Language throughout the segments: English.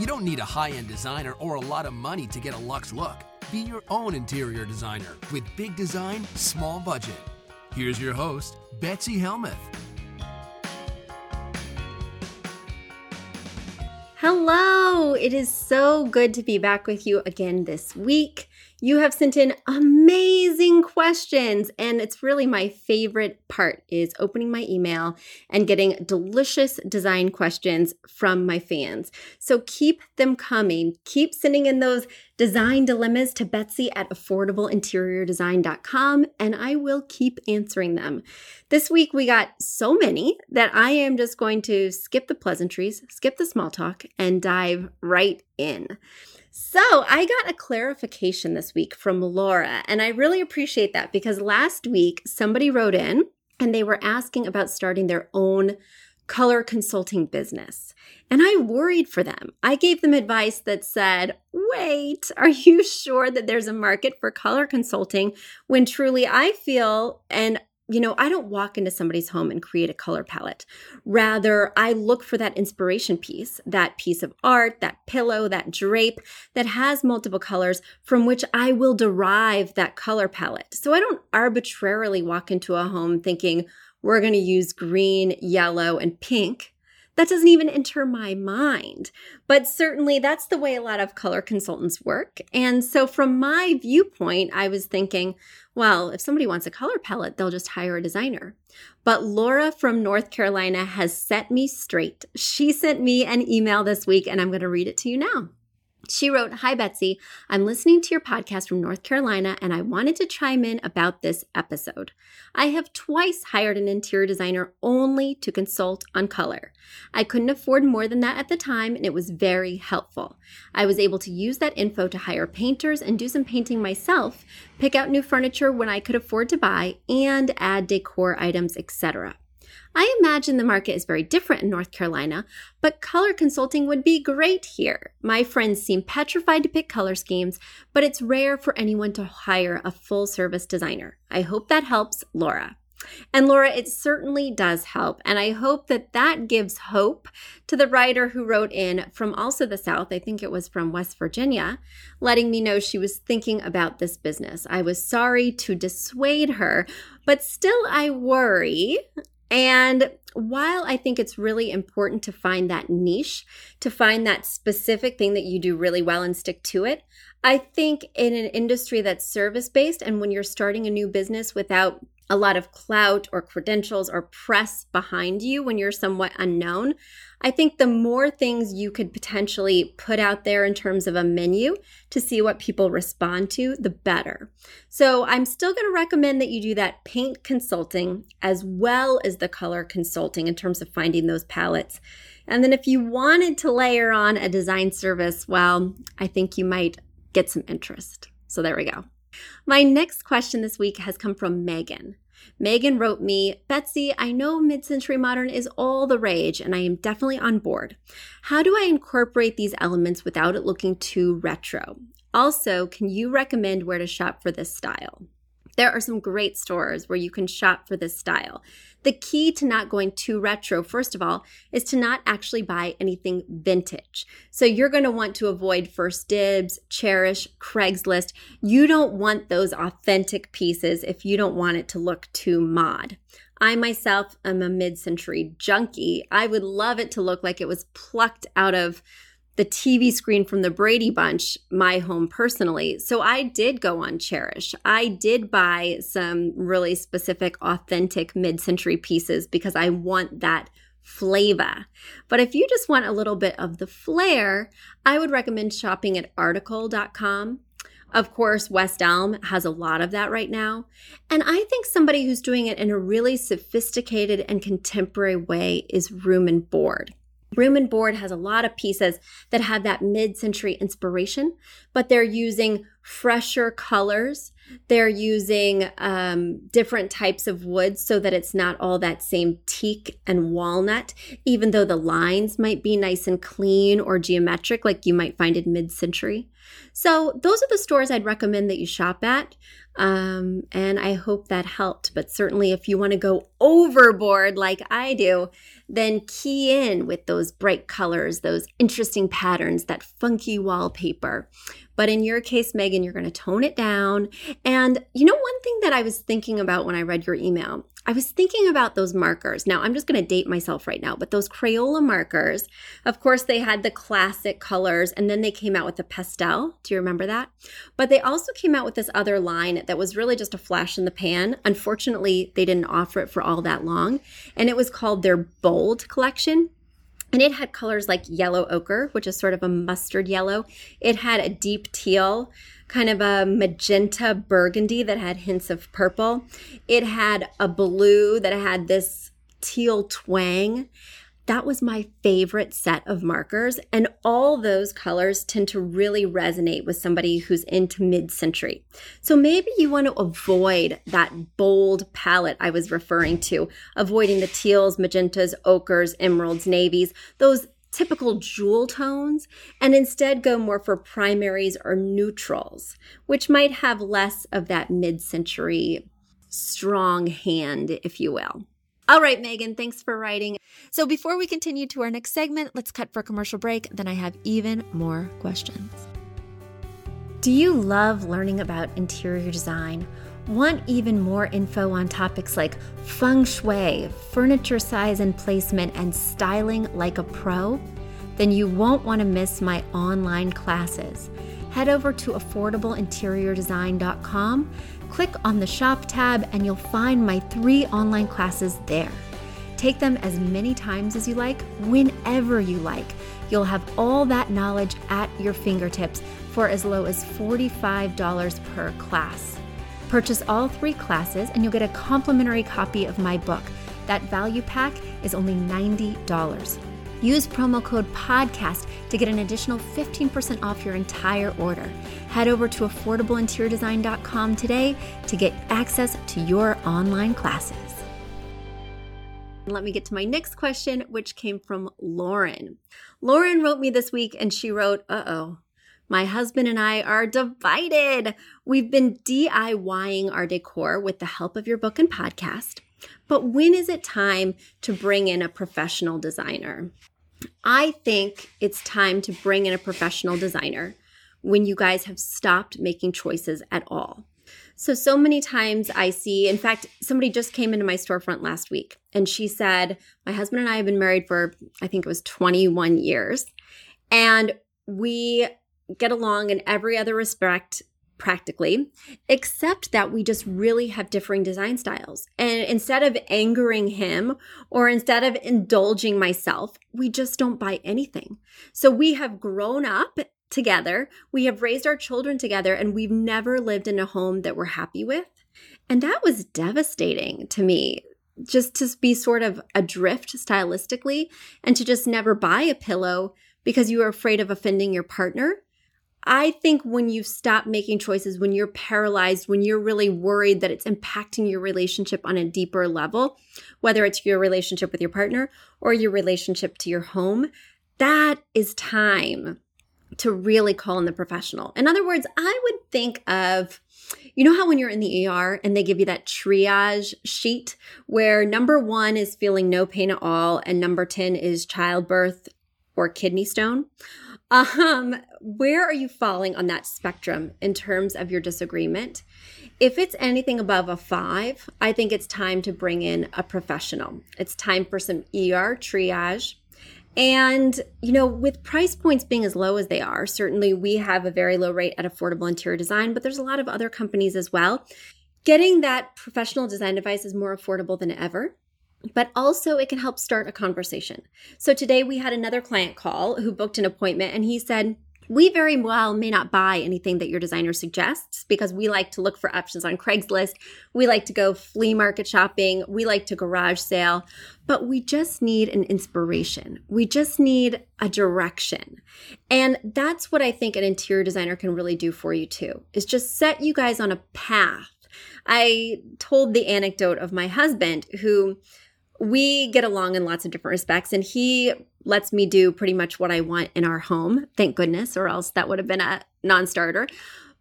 You don't need a high end designer or a lot of money to get a luxe look. Be your own interior designer with big design, small budget. Here's your host, Betsy Helmuth. Hello! It is so good to be back with you again this week. You have sent in amazing questions and it's really my favorite part is opening my email and getting delicious design questions from my fans. So keep them coming. Keep sending in those design dilemmas to Betsy at affordableinteriordesign.com and I will keep answering them. This week we got so many that I am just going to skip the pleasantries, skip the small talk and dive right in. So, I got a clarification this week from Laura, and I really appreciate that because last week somebody wrote in and they were asking about starting their own color consulting business. And I worried for them. I gave them advice that said, wait, are you sure that there's a market for color consulting when truly I feel and you know, I don't walk into somebody's home and create a color palette. Rather, I look for that inspiration piece, that piece of art, that pillow, that drape that has multiple colors from which I will derive that color palette. So I don't arbitrarily walk into a home thinking we're going to use green, yellow, and pink that doesn't even enter my mind. But certainly that's the way a lot of color consultants work. And so from my viewpoint, I was thinking, well, if somebody wants a color palette, they'll just hire a designer. But Laura from North Carolina has set me straight. She sent me an email this week, and I'm going to read it to you now. She wrote, Hi, Betsy. I'm listening to your podcast from North Carolina and I wanted to chime in about this episode. I have twice hired an interior designer only to consult on color. I couldn't afford more than that at the time and it was very helpful. I was able to use that info to hire painters and do some painting myself, pick out new furniture when I could afford to buy, and add decor items, etc. I imagine the market is very different in North Carolina, but color consulting would be great here. My friends seem petrified to pick color schemes, but it's rare for anyone to hire a full service designer. I hope that helps, Laura. And Laura, it certainly does help. And I hope that that gives hope to the writer who wrote in from also the South. I think it was from West Virginia, letting me know she was thinking about this business. I was sorry to dissuade her, but still I worry and while I think it's really important to find that niche, to find that specific thing that you do really well and stick to it, I think in an industry that's service based and when you're starting a new business without a lot of clout or credentials or press behind you when you're somewhat unknown, I think the more things you could potentially put out there in terms of a menu to see what people respond to, the better. So I'm still going to recommend that you do that paint consulting as well as the color consulting in terms of finding those palettes. And then if you wanted to layer on a design service, well, I think you might get some interest. So there we go. My next question this week has come from Megan. Megan wrote me, Betsy, I know mid century modern is all the rage, and I am definitely on board. How do I incorporate these elements without it looking too retro? Also, can you recommend where to shop for this style? There are some great stores where you can shop for this style. The key to not going too retro, first of all, is to not actually buy anything vintage. So you're going to want to avoid First Dibs, Chairish, Craigslist. You don't want those authentic pieces if you don't want it to look too mod. I myself am a mid century junkie. I would love it to look like it was plucked out of the TV screen from the Brady Bunch, my home personally. So I did go on Chairish. I did buy some really specific, authentic mid century pieces because I want that flavor. But if you just want a little bit of the flair, I would recommend shopping at article.com. Of course, West Elm has a lot of that right now. And I think somebody who's doing it in a really sophisticated and contemporary way is Room and Board. Room and Board has a lot of pieces that have that mid century inspiration, but they're using fresher colors. They're using um, different types of wood so that it's not all that same teak and walnut, even though the lines might be nice and clean or geometric, like you might find in mid century. So, those are the stores I'd recommend that you shop at. Um, and I hope that helped. But certainly, if you want to go overboard like I do, then key in with those bright colors, those interesting patterns, that funky wallpaper. But in your case, Megan, you're going to tone it down. And you know, one thing that I was thinking about when I read your email, I was thinking about those markers. Now, I'm just going to date myself right now, but those Crayola markers, of course, they had the classic colors and then they came out with the pastel. Do you remember that? But they also came out with this other line that was really just a flash in the pan. Unfortunately, they didn't offer it for all that long, and it was called their Bold collection. And it had colors like yellow ochre, which is sort of a mustard yellow. It had a deep teal, kind of a magenta burgundy that had hints of purple. It had a blue that had this teal twang. That was my favorite set of markers. And all those colors tend to really resonate with somebody who's into mid century. So maybe you want to avoid that bold palette I was referring to, avoiding the teals, magentas, ochres, emeralds, navies, those typical jewel tones and instead go more for primaries or neutrals, which might have less of that mid century strong hand, if you will. All right, Megan, thanks for writing. So before we continue to our next segment, let's cut for a commercial break. Then I have even more questions. Do you love learning about interior design? Want even more info on topics like feng shui, furniture size and placement, and styling like a pro? Then you won't want to miss my online classes. Head over to affordableinteriordesign.com, click on the shop tab, and you'll find my three online classes there. Take them as many times as you like, whenever you like. You'll have all that knowledge at your fingertips for as low as $45 per class. Purchase all three classes and you'll get a complimentary copy of my book. That value pack is only $90. Use promo code PODCAST to get an additional 15% off your entire order. Head over to affordableinteriordesign.com today to get access to your online classes. Let me get to my next question, which came from Lauren. Lauren wrote me this week and she wrote, Uh oh, my husband and I are divided. We've been DIYing our decor with the help of your book and podcast. But when is it time to bring in a professional designer? I think it's time to bring in a professional designer when you guys have stopped making choices at all. So, so many times I see, in fact, somebody just came into my storefront last week and she said, My husband and I have been married for, I think it was 21 years. And we get along in every other respect practically, except that we just really have differing design styles. And instead of angering him or instead of indulging myself, we just don't buy anything. So we have grown up together. We have raised our children together and we've never lived in a home that we're happy with. And that was devastating to me just to be sort of adrift stylistically and to just never buy a pillow because you were afraid of offending your partner. I think when you stop making choices, when you're paralyzed, when you're really worried that it's impacting your relationship on a deeper level, whether it's your relationship with your partner or your relationship to your home, that is time to really call in the professional. In other words, I would think of you know how when you're in the ER and they give you that triage sheet where number one is feeling no pain at all and number 10 is childbirth or kidney stone? Um, where are you falling on that spectrum in terms of your disagreement? If it's anything above a five, I think it's time to bring in a professional. It's time for some ER triage and, you know, with price points being as low as they are, certainly we have a very low rate at affordable interior design, but there's a lot of other companies as well. Getting that professional design advice is more affordable than ever, but also it can help start a conversation. So today we had another client call who booked an appointment and he said, we very well may not buy anything that your designer suggests because we like to look for options on Craigslist. We like to go flea market shopping. We like to garage sale, but we just need an inspiration. We just need a direction. And that's what I think an interior designer can really do for you too, is just set you guys on a path. I told the anecdote of my husband who we get along in lots of different respects and he lets me do pretty much what I want in our home. Thank goodness, or else that would have been a non starter.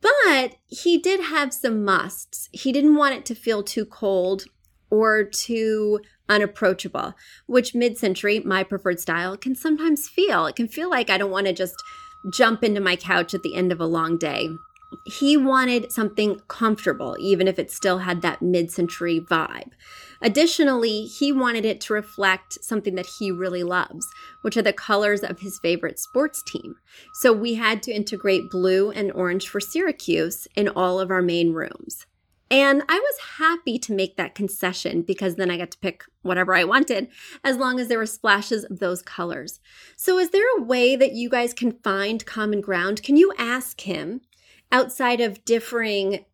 But he did have some musts. He didn't want it to feel too cold or too unapproachable, which mid century, my preferred style, can sometimes feel. It can feel like I don't want to just jump into my couch at the end of a long day. He wanted something comfortable, even if it still had that mid century vibe. Additionally, he wanted it to reflect something that he really loves, which are the colors of his favorite sports team. So we had to integrate blue and orange for Syracuse in all of our main rooms. And I was happy to make that concession because then I got to pick whatever I wanted as long as there were splashes of those colors. So, is there a way that you guys can find common ground? Can you ask him outside of differing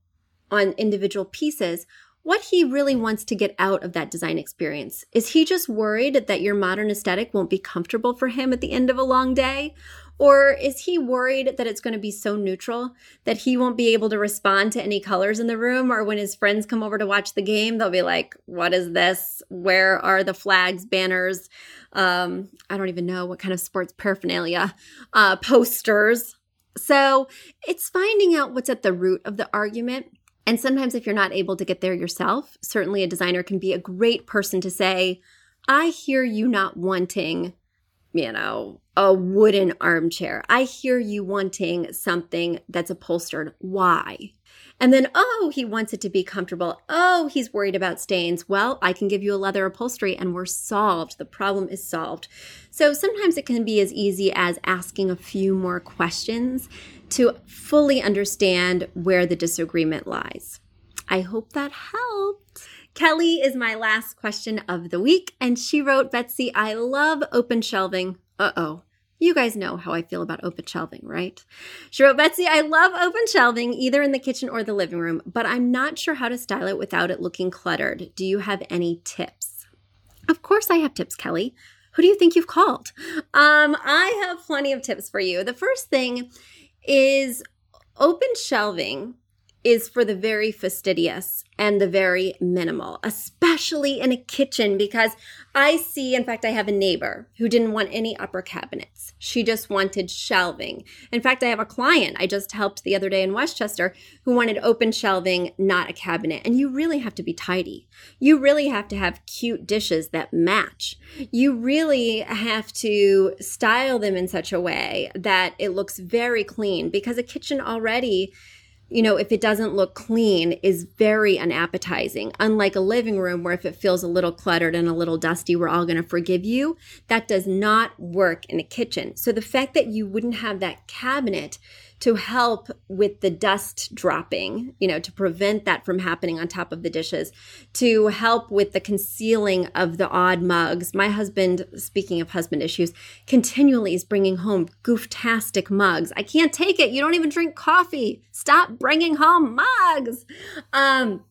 on individual pieces? what he really wants to get out of that design experience. Is he just worried that your modern aesthetic won't be comfortable for him at the end of a long day? Or is he worried that it's going to be so neutral that he won't be able to respond to any colors in the room? Or when his friends come over to watch the game, they'll be like, What is this? Where are the flags, banners? Um, I don't even know what kind of sports paraphernalia, uh, posters. So it's finding out what's at the root of the argument and sometimes, if you're not able to get there yourself, certainly a designer can be a great person to say, I hear you not wanting, you know, a wooden armchair. I hear you wanting something that's upholstered. Why? And then, oh, he wants it to be comfortable. Oh, he's worried about stains. Well, I can give you a leather upholstery and we're solved. The problem is solved. So sometimes it can be as easy as asking a few more questions to fully understand where the disagreement lies. I hope that helped. Kelly is my last question of the week, and she wrote Betsy, I love open shelving. Uh oh. You guys know how I feel about open shelving, right? She wrote, Betsy, I love open shelving either in the kitchen or the living room, but I'm not sure how to style it without it looking cluttered. Do you have any tips? Of course, I have tips, Kelly. Who do you think you've called? Um, I have plenty of tips for you. The first thing is open shelving is for the very fastidious and the very minimal, especially in a kitchen, because I see, in fact, I have a neighbor who didn't want any upper cabinets. She just wanted shelving. In fact, I have a client I just helped the other day in Westchester who wanted open shelving, not a cabinet. And you really have to be tidy. You really have to have cute dishes that match. You really have to style them in such a way that it looks very clean because a kitchen already you know, if it doesn't look clean, is very unappetizing. Unlike a living room where if it feels a little cluttered and a little dusty, we're all going to forgive you. That does not work in a kitchen. So the fact that you wouldn't have that cabinet to help with the dust dropping, you know, to prevent that from happening on top of the dishes, to help with the concealing of the odd mugs. My husband, speaking of husband issues, continually is bringing home gooftastic mugs. I can't take it. You don't even drink coffee. Stop bringing home mugs. Um,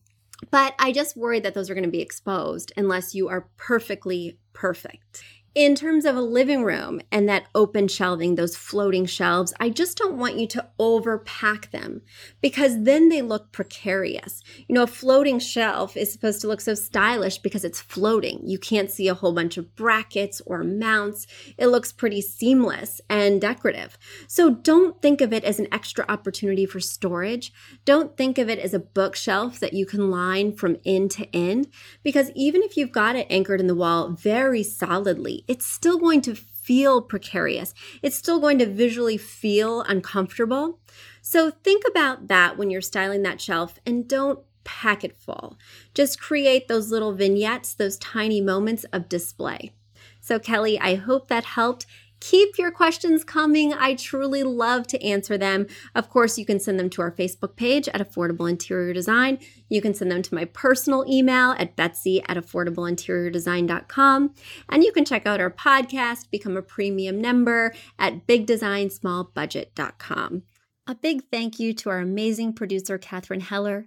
but I just worry that those are going to be exposed unless you are perfectly perfect in terms of a living room and that open shelving, those floating shelves, I just don't want you to overpack them because then they look precarious. You know, a floating shelf is supposed to look so stylish because it's floating. You can't see a whole bunch of brackets or mounts. It looks pretty seamless and decorative. So don't think of it as an extra opportunity for storage. Don't think of it as a bookshelf that you can line from end to end because even if you've got it anchored in the wall very solidly, it's still going to feel precarious. It's still going to visually feel uncomfortable. So think about that when you're styling that shelf and don't pack it full. Just create those little vignettes, those tiny moments of display. So, Kelly, I hope that helped. Keep your questions coming. I truly love to answer them. Of course, you can send them to our Facebook page at Affordable Interior Design. You can send them to my personal email at betsy at affordableinteriordesign.com. And you can check out our podcast, become a premium member at bigdesignsmallbudget.com. A big thank you to our amazing producer, Katherine Heller,